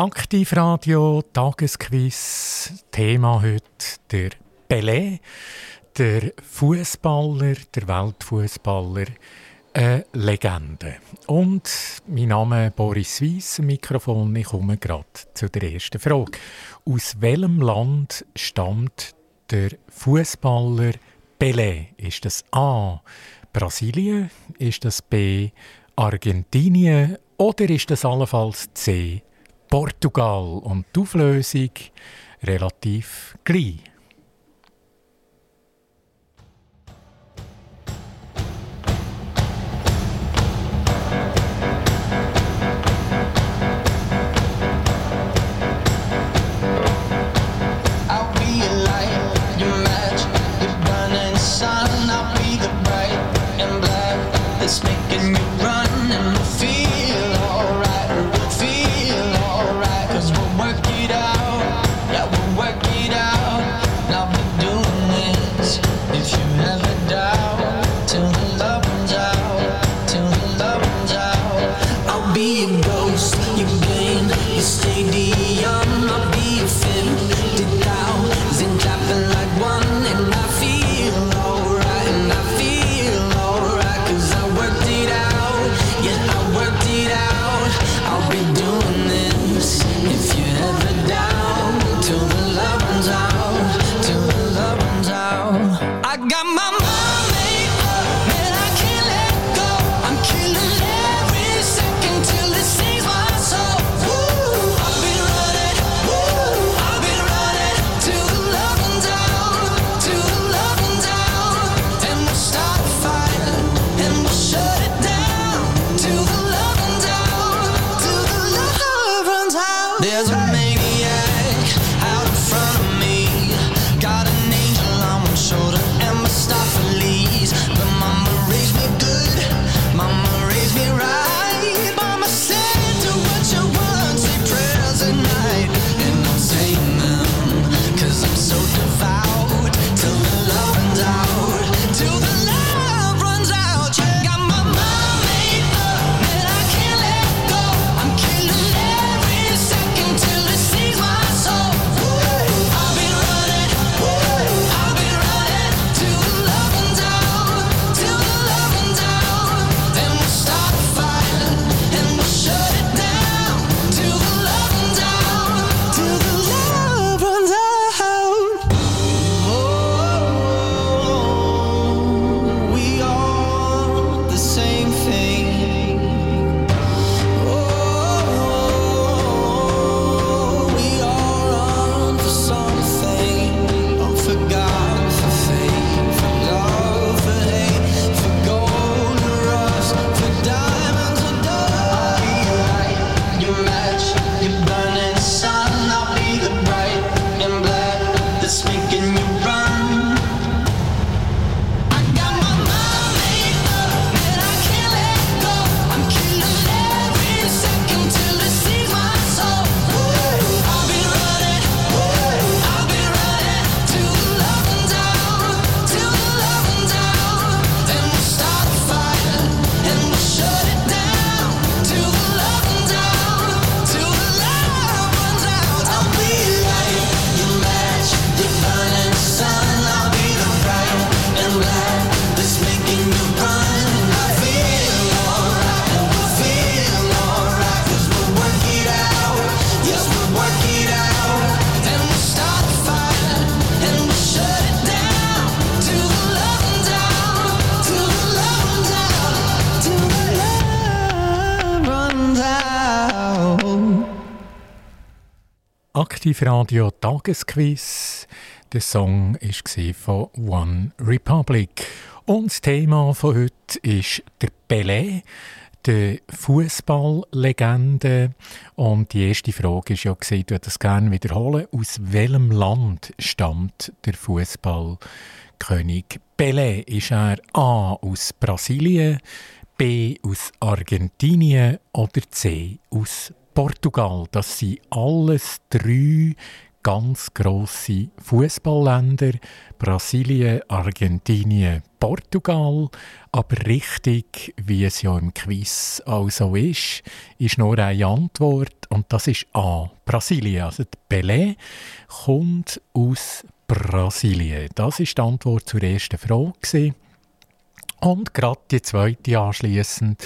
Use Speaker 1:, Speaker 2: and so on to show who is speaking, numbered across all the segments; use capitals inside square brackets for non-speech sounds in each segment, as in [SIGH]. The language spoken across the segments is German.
Speaker 1: Aktivradio Tagesquiz. Thema heute der Pelé, der Fußballer, der Weltfußballer, eine Legende. Und mein Name ist Boris Weiss, Mikrofon. Ich komme gerade zu der ersten Frage. Aus welchem Land stammt der Fußballer Pelé? Ist das A. Brasilien? Ist das B. Argentinien? Oder ist das allenfalls C. Portugal und die Auflösung relativ gleich. Aktivradio Tagesquiz. Der Song war von One Republic. Und das Thema von heute ist der Pelé, die Fußballlegende. Und die erste Frage ist ja, ich würde das gerne wiederholen. Aus welchem Land stammt der Fußballkönig Pelé? Ist er A aus Brasilien, B aus Argentinien oder C aus Portugal. Das sind alles drei
Speaker 2: ganz grosse Fußballländer Brasilien, Argentinien, Portugal. Aber richtig, wie es ja im Quiz also ist, ist nur eine Antwort und das ist A. Brasilien. Also Pelé kommt aus Brasilien. Das ist die Antwort zur ersten Frage. Und gerade die zweite anschließend.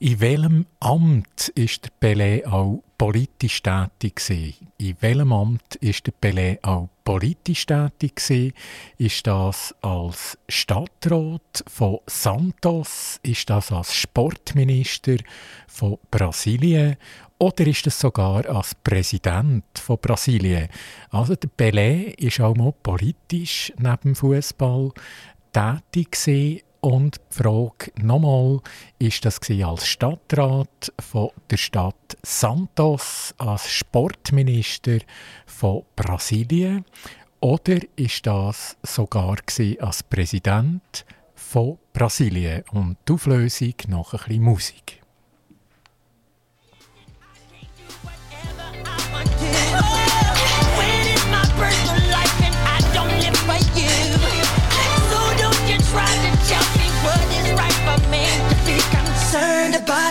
Speaker 2: In welchem Amt ist der Pelé auch politisch tätig? In welchem Amt ist der Pelé auch politisch tätig? Ist das als Stadtrat von Santos? Ist das als Sportminister von Brasilien? Oder ist es sogar als Präsident von Brasilien? Also der Pelé ist auch mal politisch neben dem Fußball tätig und die Frage nochmal, ist das als Stadtrat von der Stadt Santos, als Sportminister von Brasilien oder ist das sogar als Präsident von Brasilien? Und die Auflösung nach ein bisschen Musik.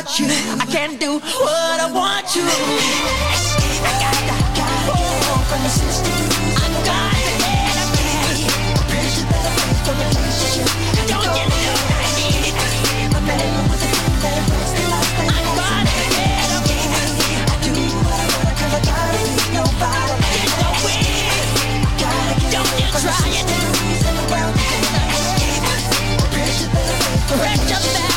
Speaker 2: without you. I can't do what I want to. I got to, get from the. I got relationship. Don't get it. I got it. I do what I I gotta be
Speaker 3: I
Speaker 2: gotta Don't you try it. Pressure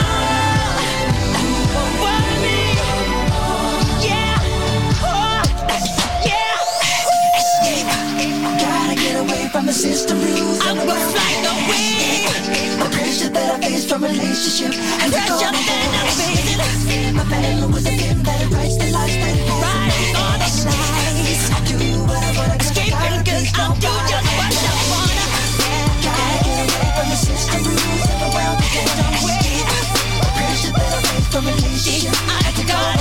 Speaker 2: system. system rules. I was like a weed. The pressure that I face from relationship and pressure that I face. My battle with the pen that writes the lies that writing all the lies. I do what I wanna. Escaping cause I do just what I wanna. Gotta get away from the system rules. Overwhelmed because I'm weak. The pressure that I face from relationship. I got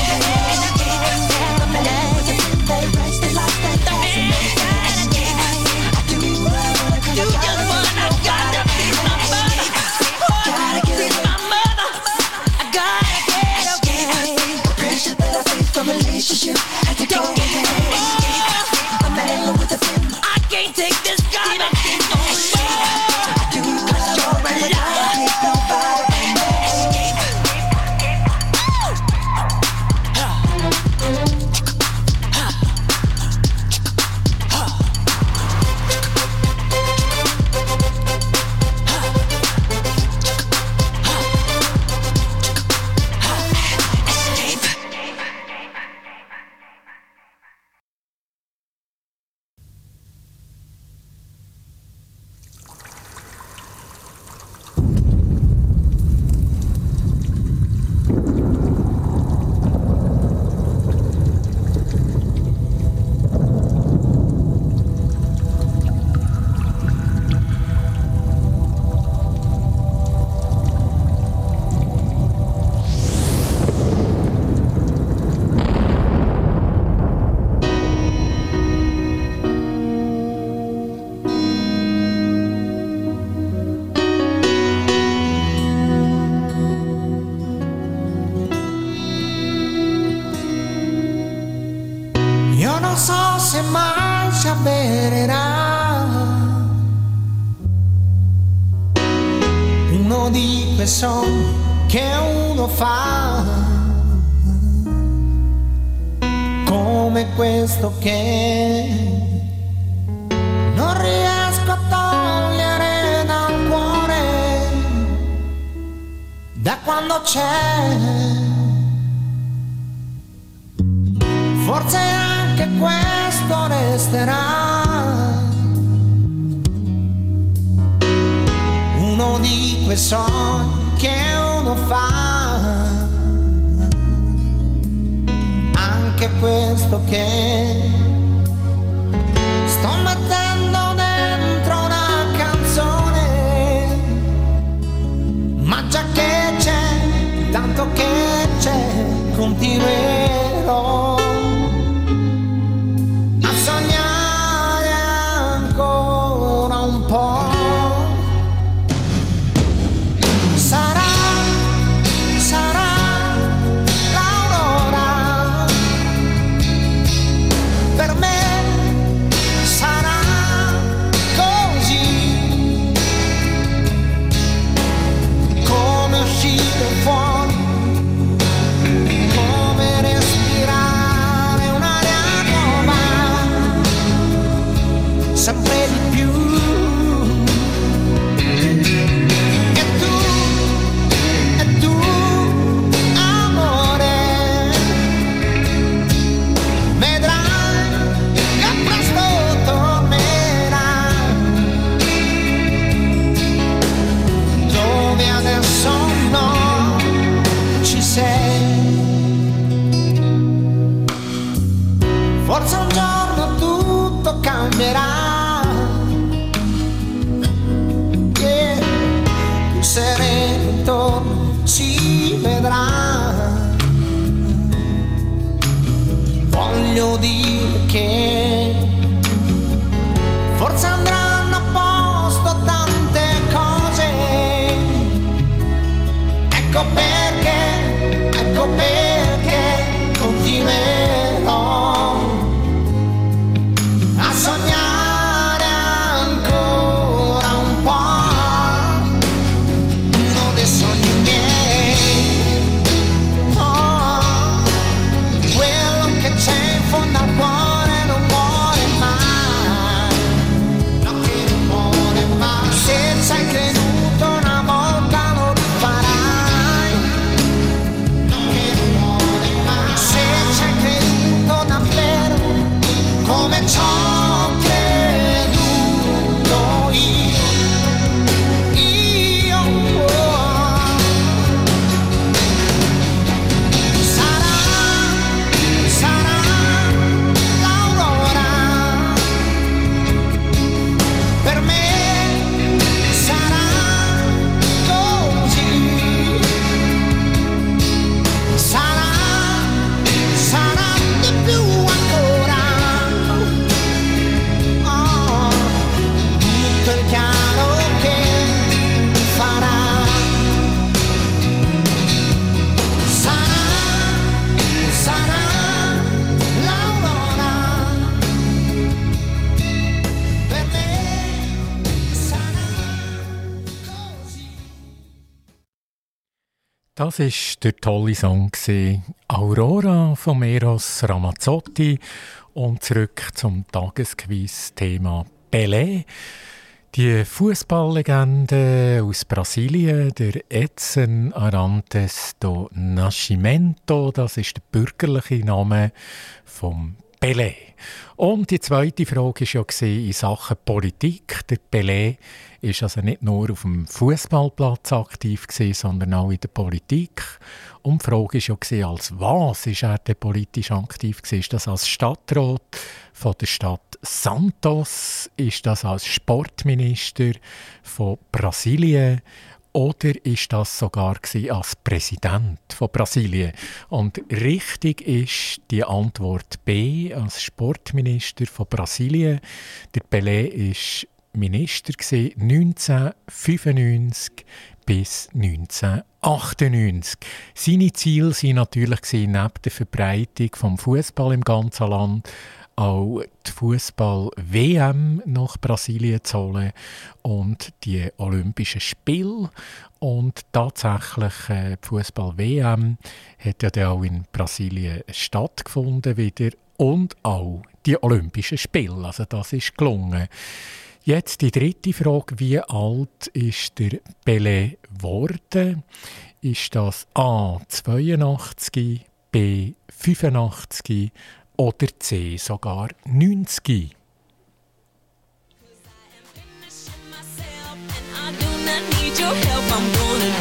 Speaker 4: Das war der tolle Song Aurora von Eros Ramazzotti und zurück zum Tagesquiz-Thema Pelé. Die Fußballlegende aus Brasilien, der Edson Arantes do Nascimento, das ist der bürgerliche Name vom Pelé. Und die zweite Frage war ja in Sachen Politik. Der Pelé ist also nicht nur auf dem Fußballplatz aktiv gewesen, sondern auch in der Politik. Und die Frage war ja, als was ist er denn politisch aktiv gewesen? Ist das als Stadtrat von der Stadt Santos? Ist das als Sportminister von Brasilien? Oder ist das sogar gewesen als Präsident von Brasilien? Und richtig ist die Antwort B als Sportminister von Brasilien. Der Pelé ist Minister gewesen, 1995 bis 1998. Seine Ziele waren natürlich neben der Verbreitung vom Fußball im ganzen Land auch die Fußball-WM nach Brasilien zu holen und die Olympischen Spiele. Und tatsächlich, äh, die Fußball-WM hat ja dann auch in Brasilien stattgefunden wieder und auch die Olympischen Spiele. Also das ist gelungen. Jetzt die dritte Frage. Wie alt ist der Pelé geworden? Ist das A 82, B 85 oder C sogar 90?
Speaker 5: I do not need your help. I'm gonna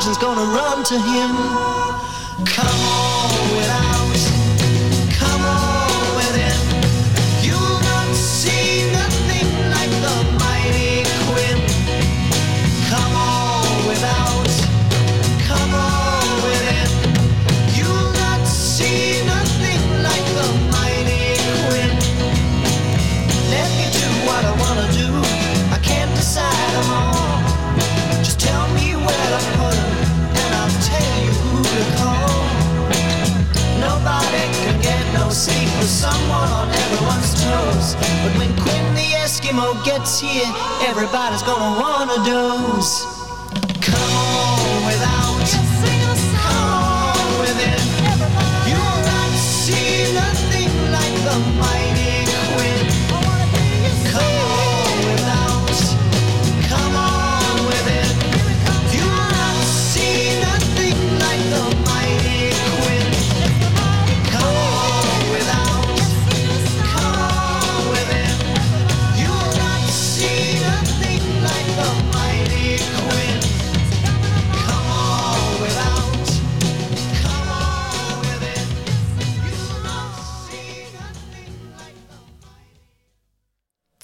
Speaker 6: Satan's gonna run to him. Here, everybody's gonna wanna doze.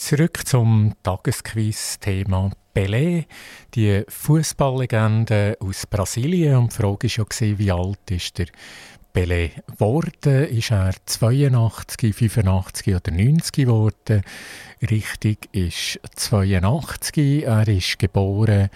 Speaker 4: Zurück zum Tagesquiz-Thema Pelé, die Fußballlegende aus Brasilien. Und die Frage war ja, wie alt ist der Pelé geworden? Ist er 82, 85 oder 90 geworden? Richtig ist 82. Er ist geboren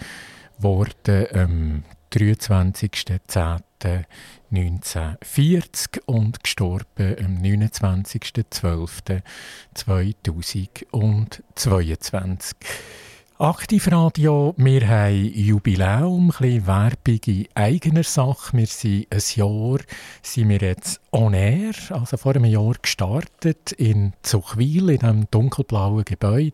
Speaker 4: worden am 23.10.1940 und gestorben am 29.12.2022. Aktivradio, wir haben Jubiläum, ein Werbung in eigener Sache. Wir sind ein Jahr, sind wir jetzt on air, also vor einem Jahr gestartet in Zuchwil, in diesem dunkelblauen Gebäude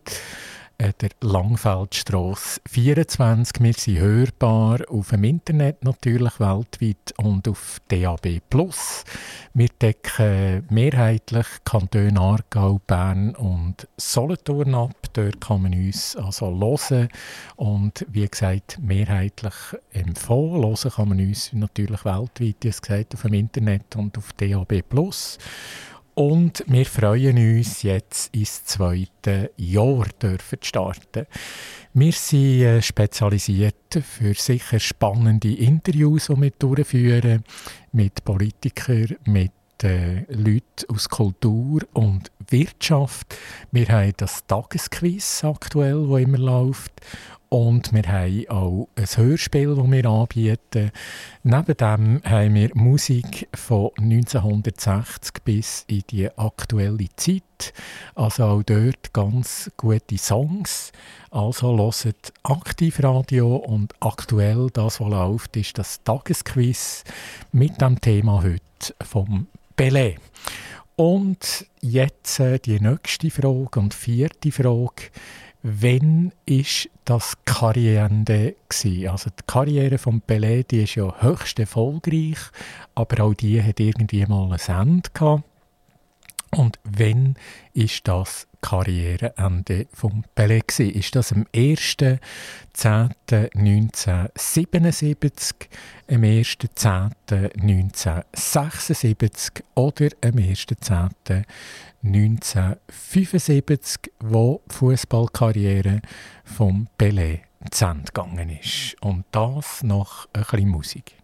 Speaker 4: an der Langfeldstrasse 24. Wir sind hörbar auf dem Internet natürlich weltweit und auf DAB+. Wir decken mehrheitlich Kantone Aargau, Bern und Solothurn ab. Dort kann man uns also hören und wie gesagt mehrheitlich empfohlen. Hören kann man uns natürlich weltweit, wie gesagt, auf dem Internet und auf DAB+. Und wir freuen uns, jetzt ins zweite Jahr dürfen starten. Wir sind äh, spezialisiert für sicher spannende Interviews, die wir durchführen mit Politikern, mit äh, Leuten aus Kultur und Wirtschaft. Wir haben das Tagesquiz aktuell, das immer läuft. Und wir haben auch ein Hörspiel, das wir anbieten. Neben dem haben wir Musik von 1960 bis in die aktuelle Zeit. Also auch dort ganz gute Songs. Also hört Aktivradio und aktuell das, was läuft, ist das Tagesquiz mit dem Thema heute vom Pelé. Und jetzt äh, die nächste Frage und vierte Frage. Wann ist das Karriereende? Also die Karriere von Pelé, die ist ja höchst erfolgreich, aber auch die hat irgendwie mal ein Ende gehabt. Und wann ist das Karriereende von Pelé gsi? Ist das am 1.10.1977, am 1.10.1976 oder am 1.10.1975, wo die Fußballkarriere von Pelé zu Ende gegangen ist? Und das nach ein bisschen Musik.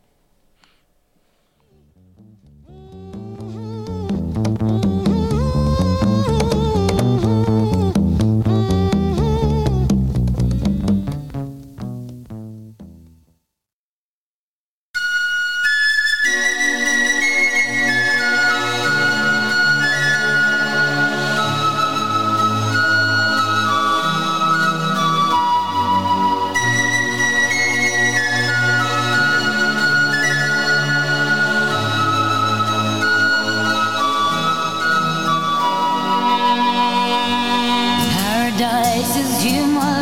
Speaker 3: places you must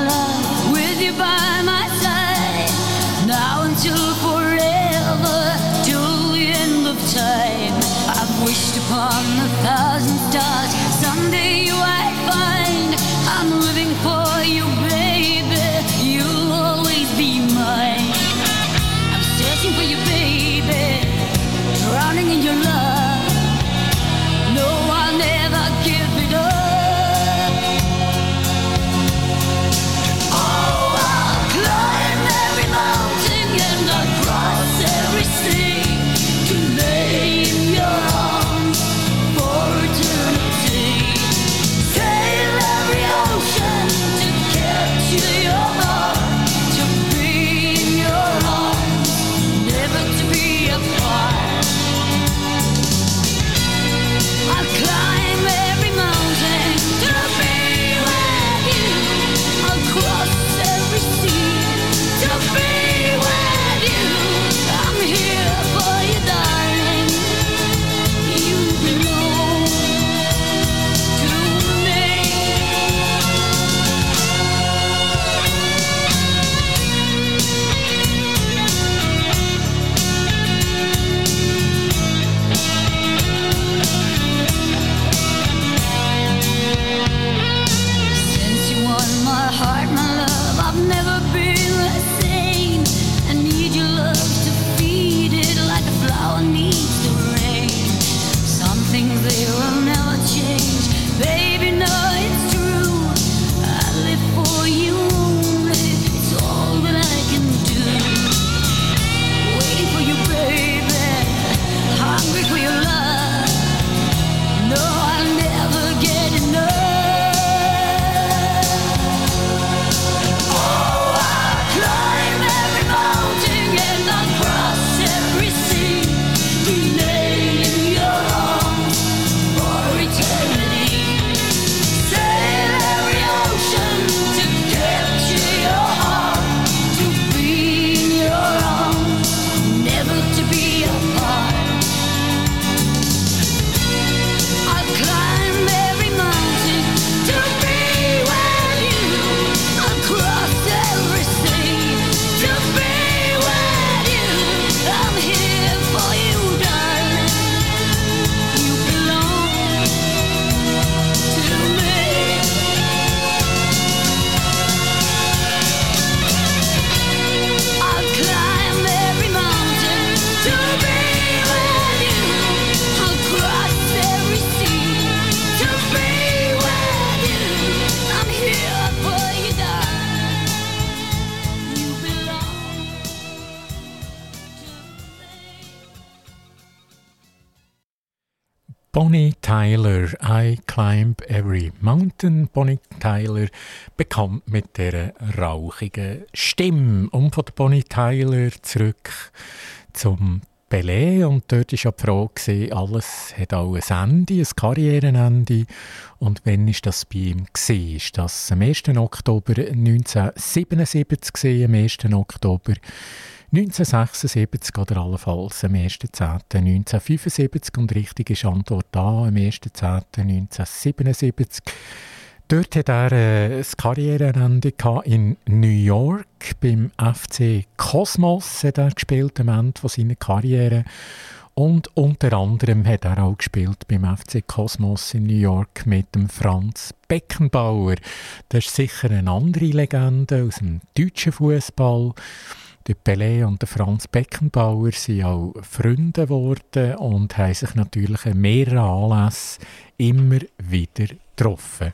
Speaker 3: Mountain.
Speaker 4: Bonnie Tyler, bekannt mit der rauchigen Stimme. Und von Bonnie Tyler zurück zum Pelé. Und dort war ja die Frage, alles hat auch ein Ende, ein Karrierenende. Und wann war das bei ihm? Gewesen? Ist das am 1. Oktober 1977 gewesen, am 1. Oktober 1976 oder allenfalls am 1.10.1975 und richtig ist Antwort A, am 1.10.1977. Dort hat er äh, das Karriereende in New York beim FC Cosmos hat er gespielt am Ende seiner Karriere und unter anderem hat er auch gespielt beim FC Cosmos in New York mit dem Franz Beckenbauer. Das ist sicher eine andere Legende aus dem deutschen Fußball. Der Pelé und der Franz Beckenbauer sind auch Freunde geworden und haben sich natürlich an mehreren Anlässen immer wieder getroffen.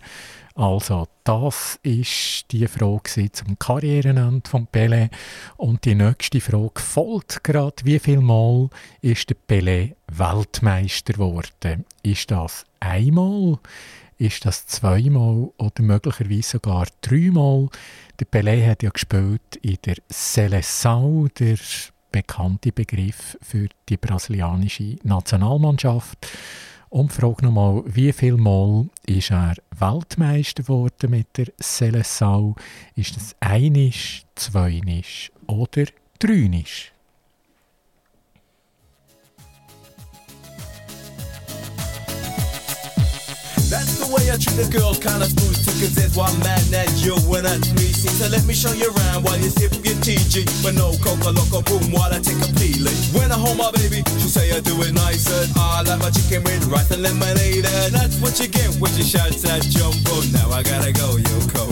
Speaker 4: Also, das ist die Frage zum Karrierenende von Pelé. Und die nächste Frage folgt gerade. Wie viel Mal ist der Pelé Weltmeister geworden? Ist das einmal? Ist das zweimal oder möglicherweise sogar dreimal? Der Pelé hat ja gespielt in der Seleção, der bekannte Begriff für die brasilianische Nationalmannschaft. Und frage nochmal, wie viel Mal ist er Weltmeister geworden mit der Seleção? Ist das einisch, zweinisch oder dreinisch?
Speaker 7: The way I treat the girls, kinda smooth tickets. That's why I'm mad at you when I three C. So let me show you around while you sip your TG. But no coca loco boom while I take a peeling. When I hold my baby, she say I do it nice and I like my chicken with rice and lemonade and that's what you get when you shout that jumbo. Now I gotta go, yo.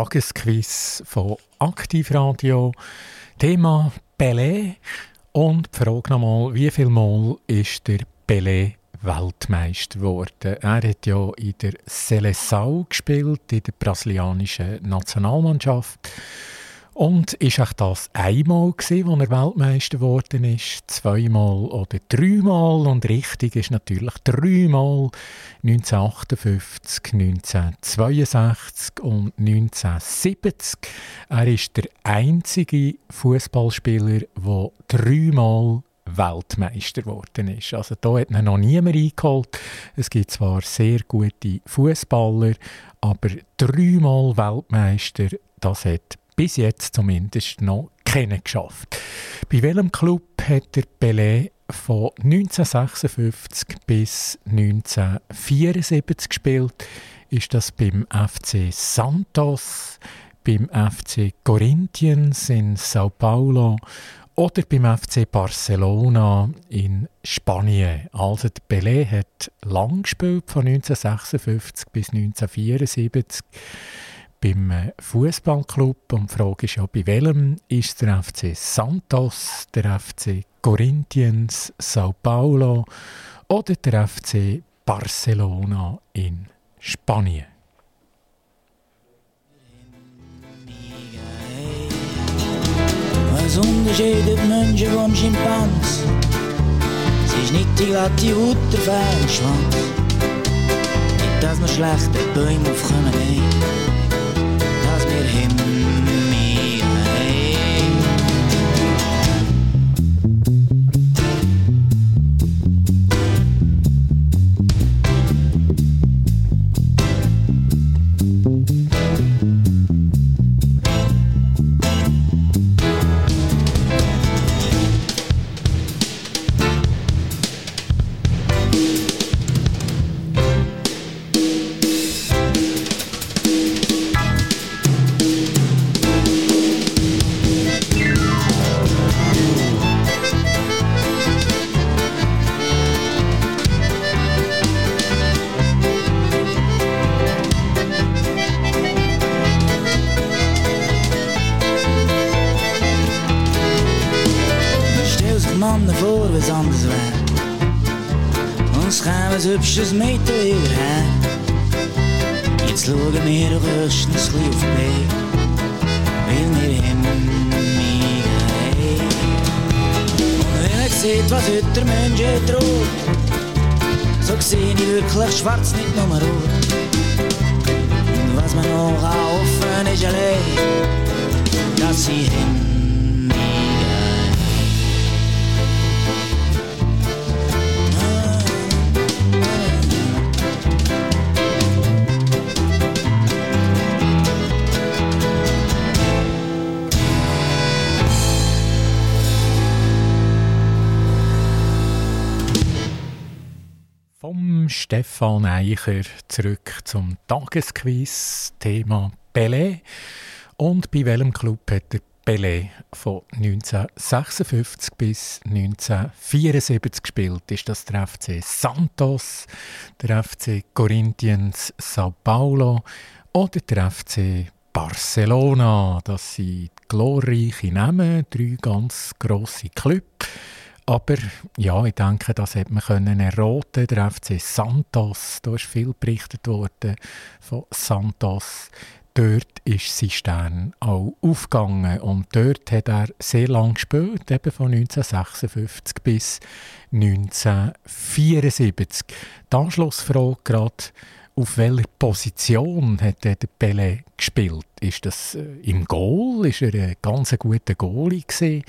Speaker 4: Tagesquiz von Aktivradio. Thema Pelé. Und die Frage nochmal, wie viel Mal ist der Pelé Weltmeister geworden? Er hat ja in der Seleção gespielt, in der brasilianischen Nationalmannschaft. Und ist auch das einmal gewesen, wo er Weltmeister geworden ist, zweimal oder dreimal? Und richtig ist natürlich dreimal 1958, 1962 und 1970. Er ist der einzige Fußballspieler, der dreimal Weltmeister geworden ist. Also da hat man noch niemand eingeholt. Es gibt zwar sehr gute Fußballer, aber dreimal Weltmeister, das hat bis jetzt zumindest noch geschafft. Bei welchem Club hat der Pelé von 1956 bis 1974 gespielt? Ist das beim FC Santos, beim FC Corinthians in Sao Paulo oder beim FC Barcelona in Spanien. Also der Pelé hat lang gespielt, von 1956 bis 1974 beim Fußballclub und die Frage ist ja, bei welchem ist der FC Santos, der FC Corinthians, Sao Paulo oder der FC Barcelona in Spanien?
Speaker 8: Was unterscheidet Menschen von Schimpans? Es ist nicht die glatte Haut, der Fähnenschwanz. Nicht, dass wir schlechte Bäume aufkommen, nein.
Speaker 9: hübsches
Speaker 4: Stefan Eicher zurück zum Tagesquiz, Thema Pelé. Und bei welchem Club hat der Pelé von 1956 bis 1974 gespielt? Ist das der FC Santos, der FC Corinthians Sao Paulo oder der FC Barcelona? Das sind glorreiche Namen, drei ganz grosse Clubs. Aber ja, ich denke, das hätte man können erraten. Der FC Santos, da ist viel berichtet worden von Santos. Dort ist sein Stern auch aufgegangen und dort hat er sehr lange gespielt, eben von 1956 bis 1974. Die Anschlussfrage gerade, auf welcher Position hat der Pele gespielt? Ist das äh, im Goal? Ist er ein ganz guter Goalie?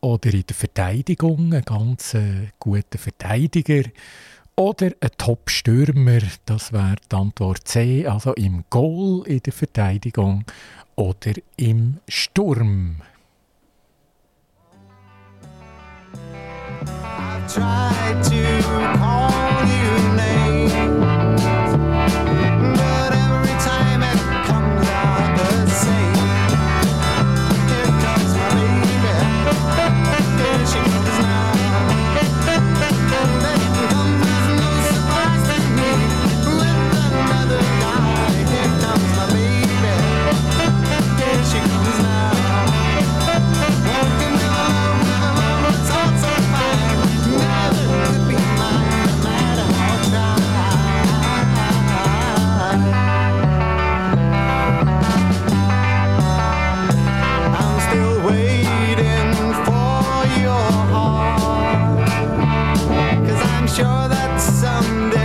Speaker 4: Oder in der Verteidigung ein ganz äh, guter Verteidiger? Oder ein Top-Stürmer? Das wäre die Antwort C. Also im Goal, in der Verteidigung oder im Sturm? I tried to call
Speaker 10: sure that someday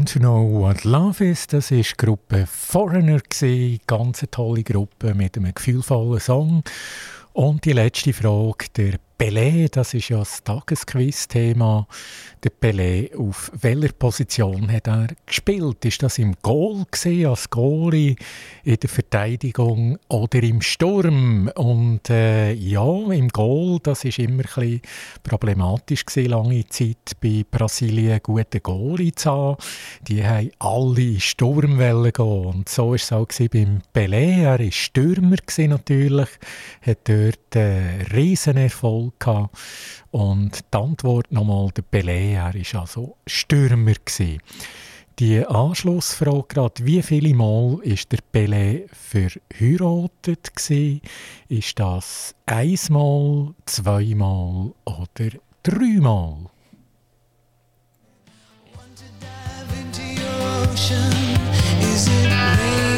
Speaker 4: Want to Know What Love Is. Das war die Gruppe Foreigner, gewesen. ganz eine tolle Gruppe mit einem gefühlvollen Song. Und die letzte Frage, der Pelé, das ist ja das Tagesquiz-Thema. Der Pelé, auf welcher Position hat er gespielt? Ist das im Goal gewesen, als Goalie, in der Verteidigung oder im Sturm? Und äh, ja, im Goal, das ist immer ein problematisch gewesen, lange Zeit bei Brasilien gute Goalie zu haben. Die haben alle in Sturmwellen gehen. Und so war es auch beim Pelé. Er war Stürmer gewesen, natürlich, hat dort einen riesen Erfolg gehabt. Und die Antwort nochmal, der Pelé, er war also Stürmer. Gewesen. Die Anschlussfrage gerade, wie viele Mal ist der Pelé verheiratet gewesen? Ist das einmal, zweimal oder dreimal?
Speaker 1: Is it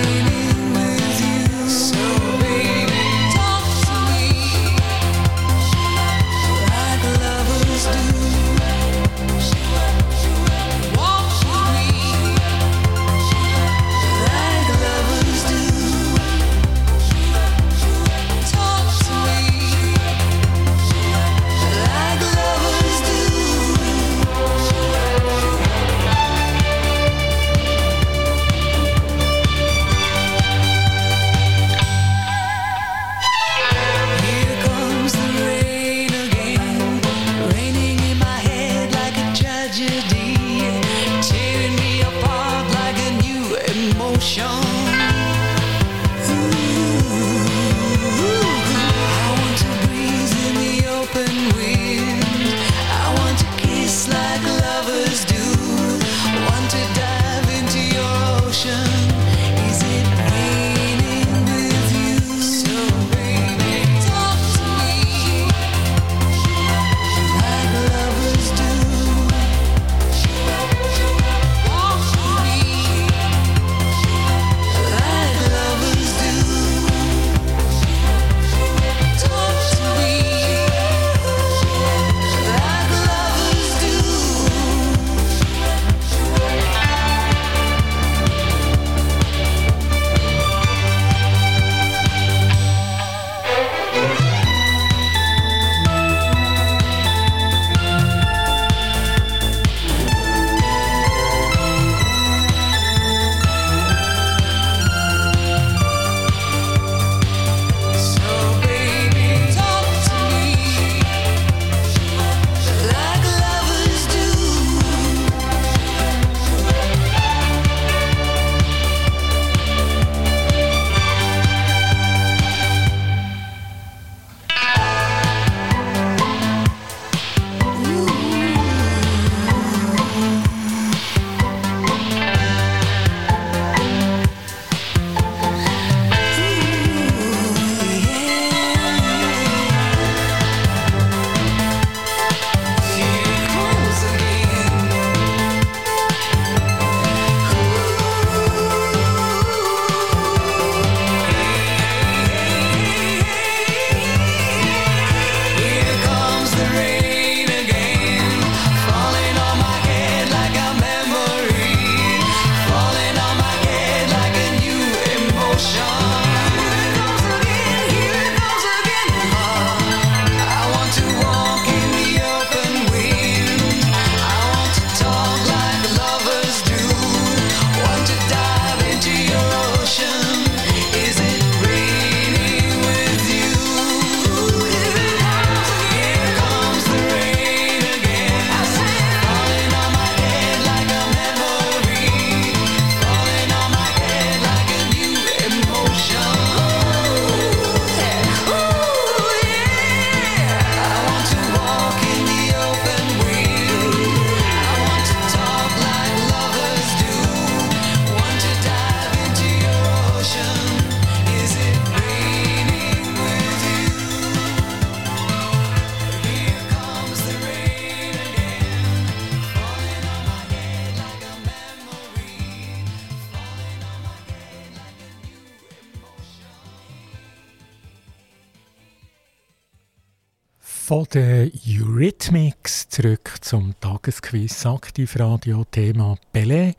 Speaker 4: Von den Eurythmics zurück zum Tagesquiz Aktivradio Thema Pelé.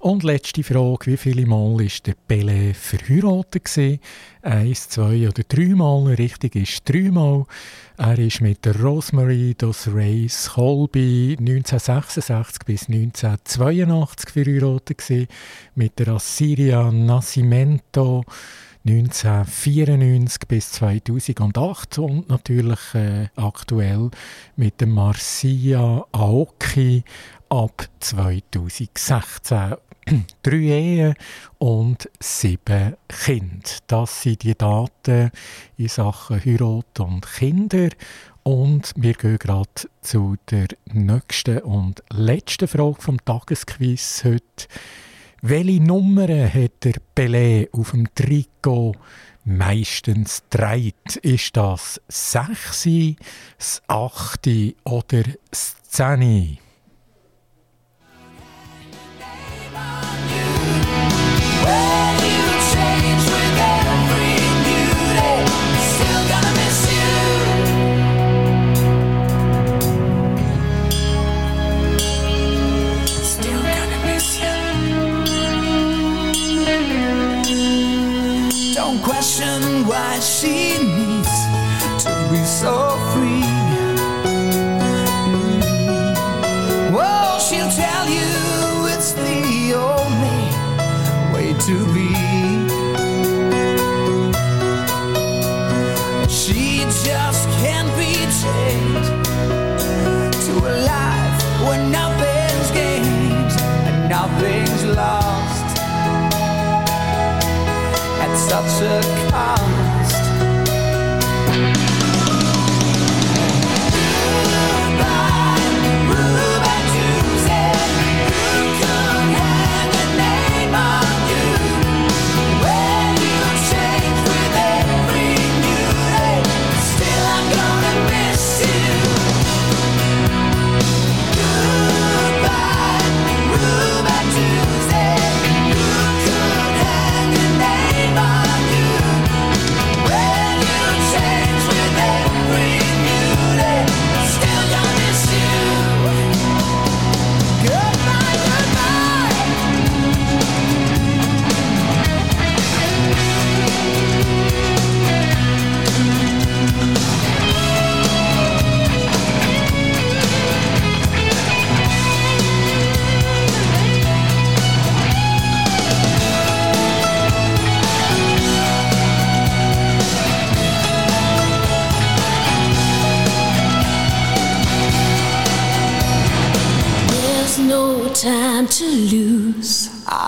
Speaker 4: Und letzte Frage, wie viele Mal war der Pelé verheiratet? Eins, zwei oder dreimal? Richtig ist dreimal. Er ist mit der Rosemary dos Reis Colby 1966 bis 1982 verheiratet. Mit der Assiria Nascimento 1994 bis 2008 und natürlich äh, aktuell mit dem Marcia Aoki ab 2016. [CLEARS THROAT] Drei Ehen und sieben Kinder. Das sind die Daten in Sachen Heirat und Kinder. Und wir gehen gerade zu der nächsten und letzten Frage vom Tagesquiz heute. Welche Nummer hat der Pelé auf dem Trikot meistens dreit? Ist das 6, das 8 oder das 10?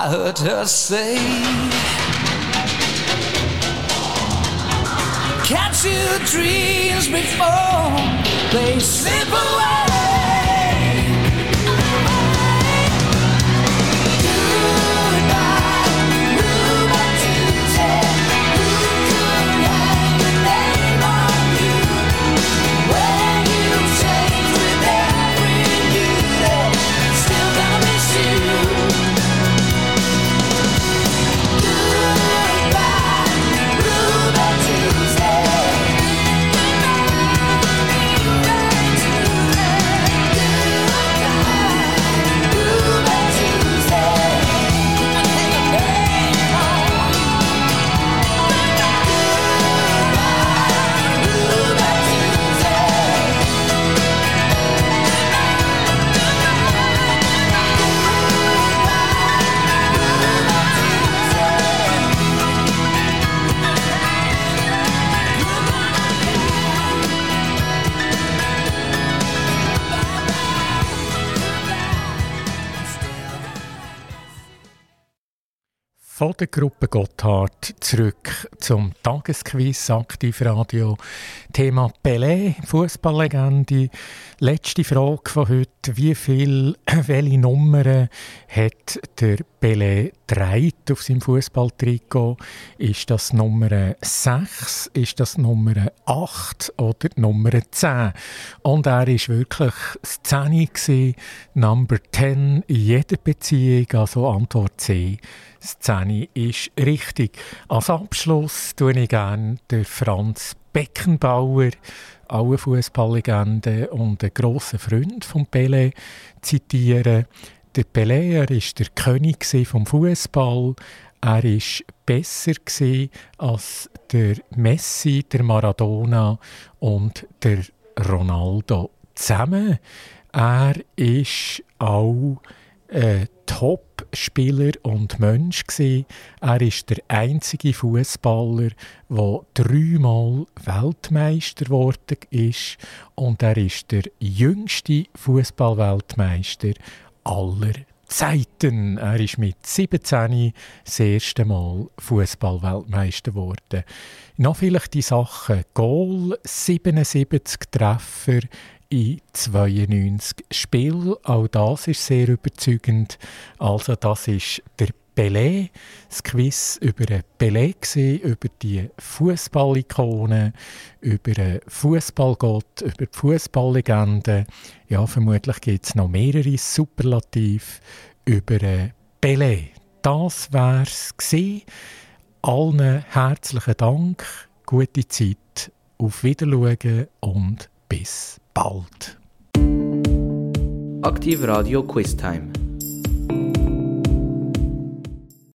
Speaker 1: I heard her say, Catch your dreams before they slip away.
Speaker 4: Von der Gruppe Gotthard zurück zum Tagesquiz Aktivradio. Thema Pelé, Fußballlegende. Letzte Frage von heute. Wie viel, [CLEARS THROAT] welche Nummern hat der Pelé dreit auf seinem Fußballtrikot? Ist das Nummer 6, ist das Nummer 8 oder Nummer 10? Und er war wirklich das 10 gewesen, Number 10 in jeder Beziehung, also Antwort C. 10 ist richtig. Als Abschluss tue ich gerne den Franz Beckenbauer, alle Fußballlegenden und ein grosser Freund von Pelé zitieren. Der Pelé, er ist der König vom Fußball. Er ist besser als der Messi, der Maradona und der Ronaldo zusammen. Er ist auch ein Top-Spieler und Mensch. Er ist der einzige Fußballer, der dreimal Weltmeister geworden ist und er ist der jüngste Fußballweltmeister aller Zeiten. Er ist mit 17 das erste Mal Fußballweltmeister geworden. Noch vielleicht die Sachen: Goal, 77 Treffer in 92 Spielen. Auch das ist sehr überzeugend. Also das ist der Pelé, das Quiz über Pelé gewesen, über die Fußballikone, über einen Fußballgott, über die Fußballlegende. Ja, vermutlich gibt es noch mehrere Superlativ über Pelé. Das wär's gewesen. Allen herzlichen Dank, gute Zeit, auf Wiedersehen und bis bald.
Speaker 11: Aktiv Radio Quiz Time.